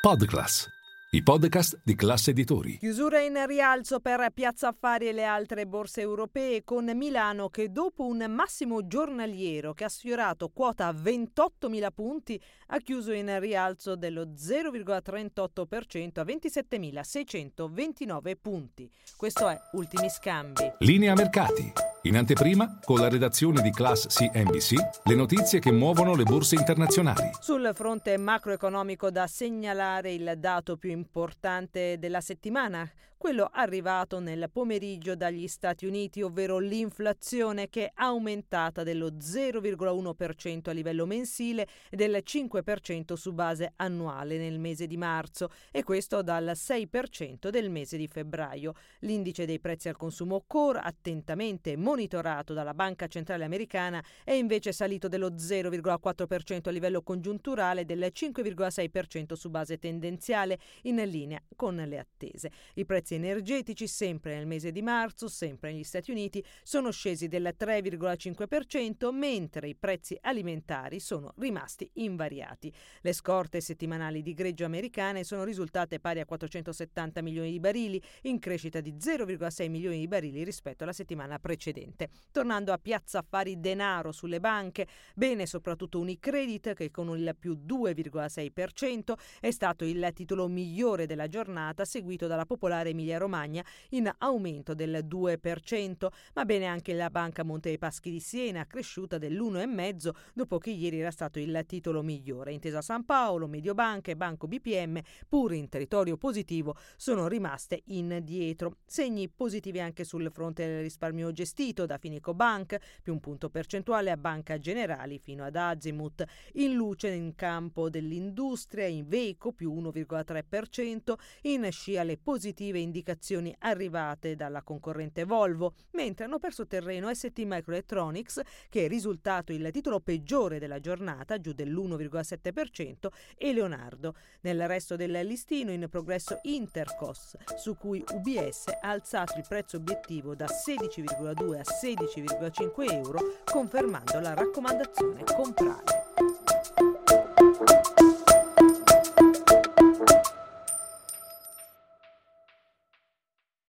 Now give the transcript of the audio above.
Podclass, i podcast di classe editori. Chiusura in rialzo per Piazza Affari e le altre borse europee con Milano che dopo un massimo giornaliero che ha sfiorato quota 28.000 punti ha chiuso in rialzo dello 0,38% a 27.629 punti. Questo è Ultimi Scambi. Linea mercati. In anteprima, con la redazione di Class CNBC, le notizie che muovono le borse internazionali. Sul fronte macroeconomico da segnalare il dato più importante della settimana, quello arrivato nel pomeriggio dagli Stati Uniti, ovvero l'inflazione che è aumentata dello 0,1% a livello mensile e del 5% su base annuale nel mese di marzo e questo dal 6% del mese di febbraio. L'indice dei prezzi al consumo core, attentamente monitorato dalla Banca Centrale Americana, è invece salito dello 0,4% a livello congiunturale e del 5,6% su base tendenziale, in linea con le attese. I prezzi energetici, sempre nel mese di marzo, sempre negli Stati Uniti, sono scesi del 3,5%, mentre i prezzi alimentari sono rimasti invariati. Le scorte settimanali di greggio americane sono risultate pari a 470 milioni di barili, in crescita di 0,6 milioni di barili rispetto alla settimana precedente. Tornando a Piazza Affari Denaro sulle banche, bene soprattutto Unicredit che con il più 2,6% è stato il titolo migliore della giornata, seguito dalla popolare Emilia-Romagna in aumento del 2%, ma bene anche la Banca Monte dei Paschi di Siena, cresciuta dell'1,5% dopo che ieri era stato il titolo migliore. Intesa San Paolo, Mediobanca e Banco BPM, pur in territorio positivo, sono rimaste indietro. Segni positivi anche sul fronte del risparmio gestito da Finico Bank, più un punto percentuale a Banca Generali fino ad Azimut. In luce in campo dell'industria, in Veco più 1,3%, in scia le positive indicazioni arrivate dalla concorrente Volvo, mentre hanno perso terreno ST Microelectronics, che è risultato il titolo peggiore della giornata, giù dell'1,7%, e Leonardo. Nel resto del listino in progresso Intercos, su cui UBS ha alzato il prezzo obiettivo da 16,2 a 16,5 euro, confermando la raccomandazione comprare.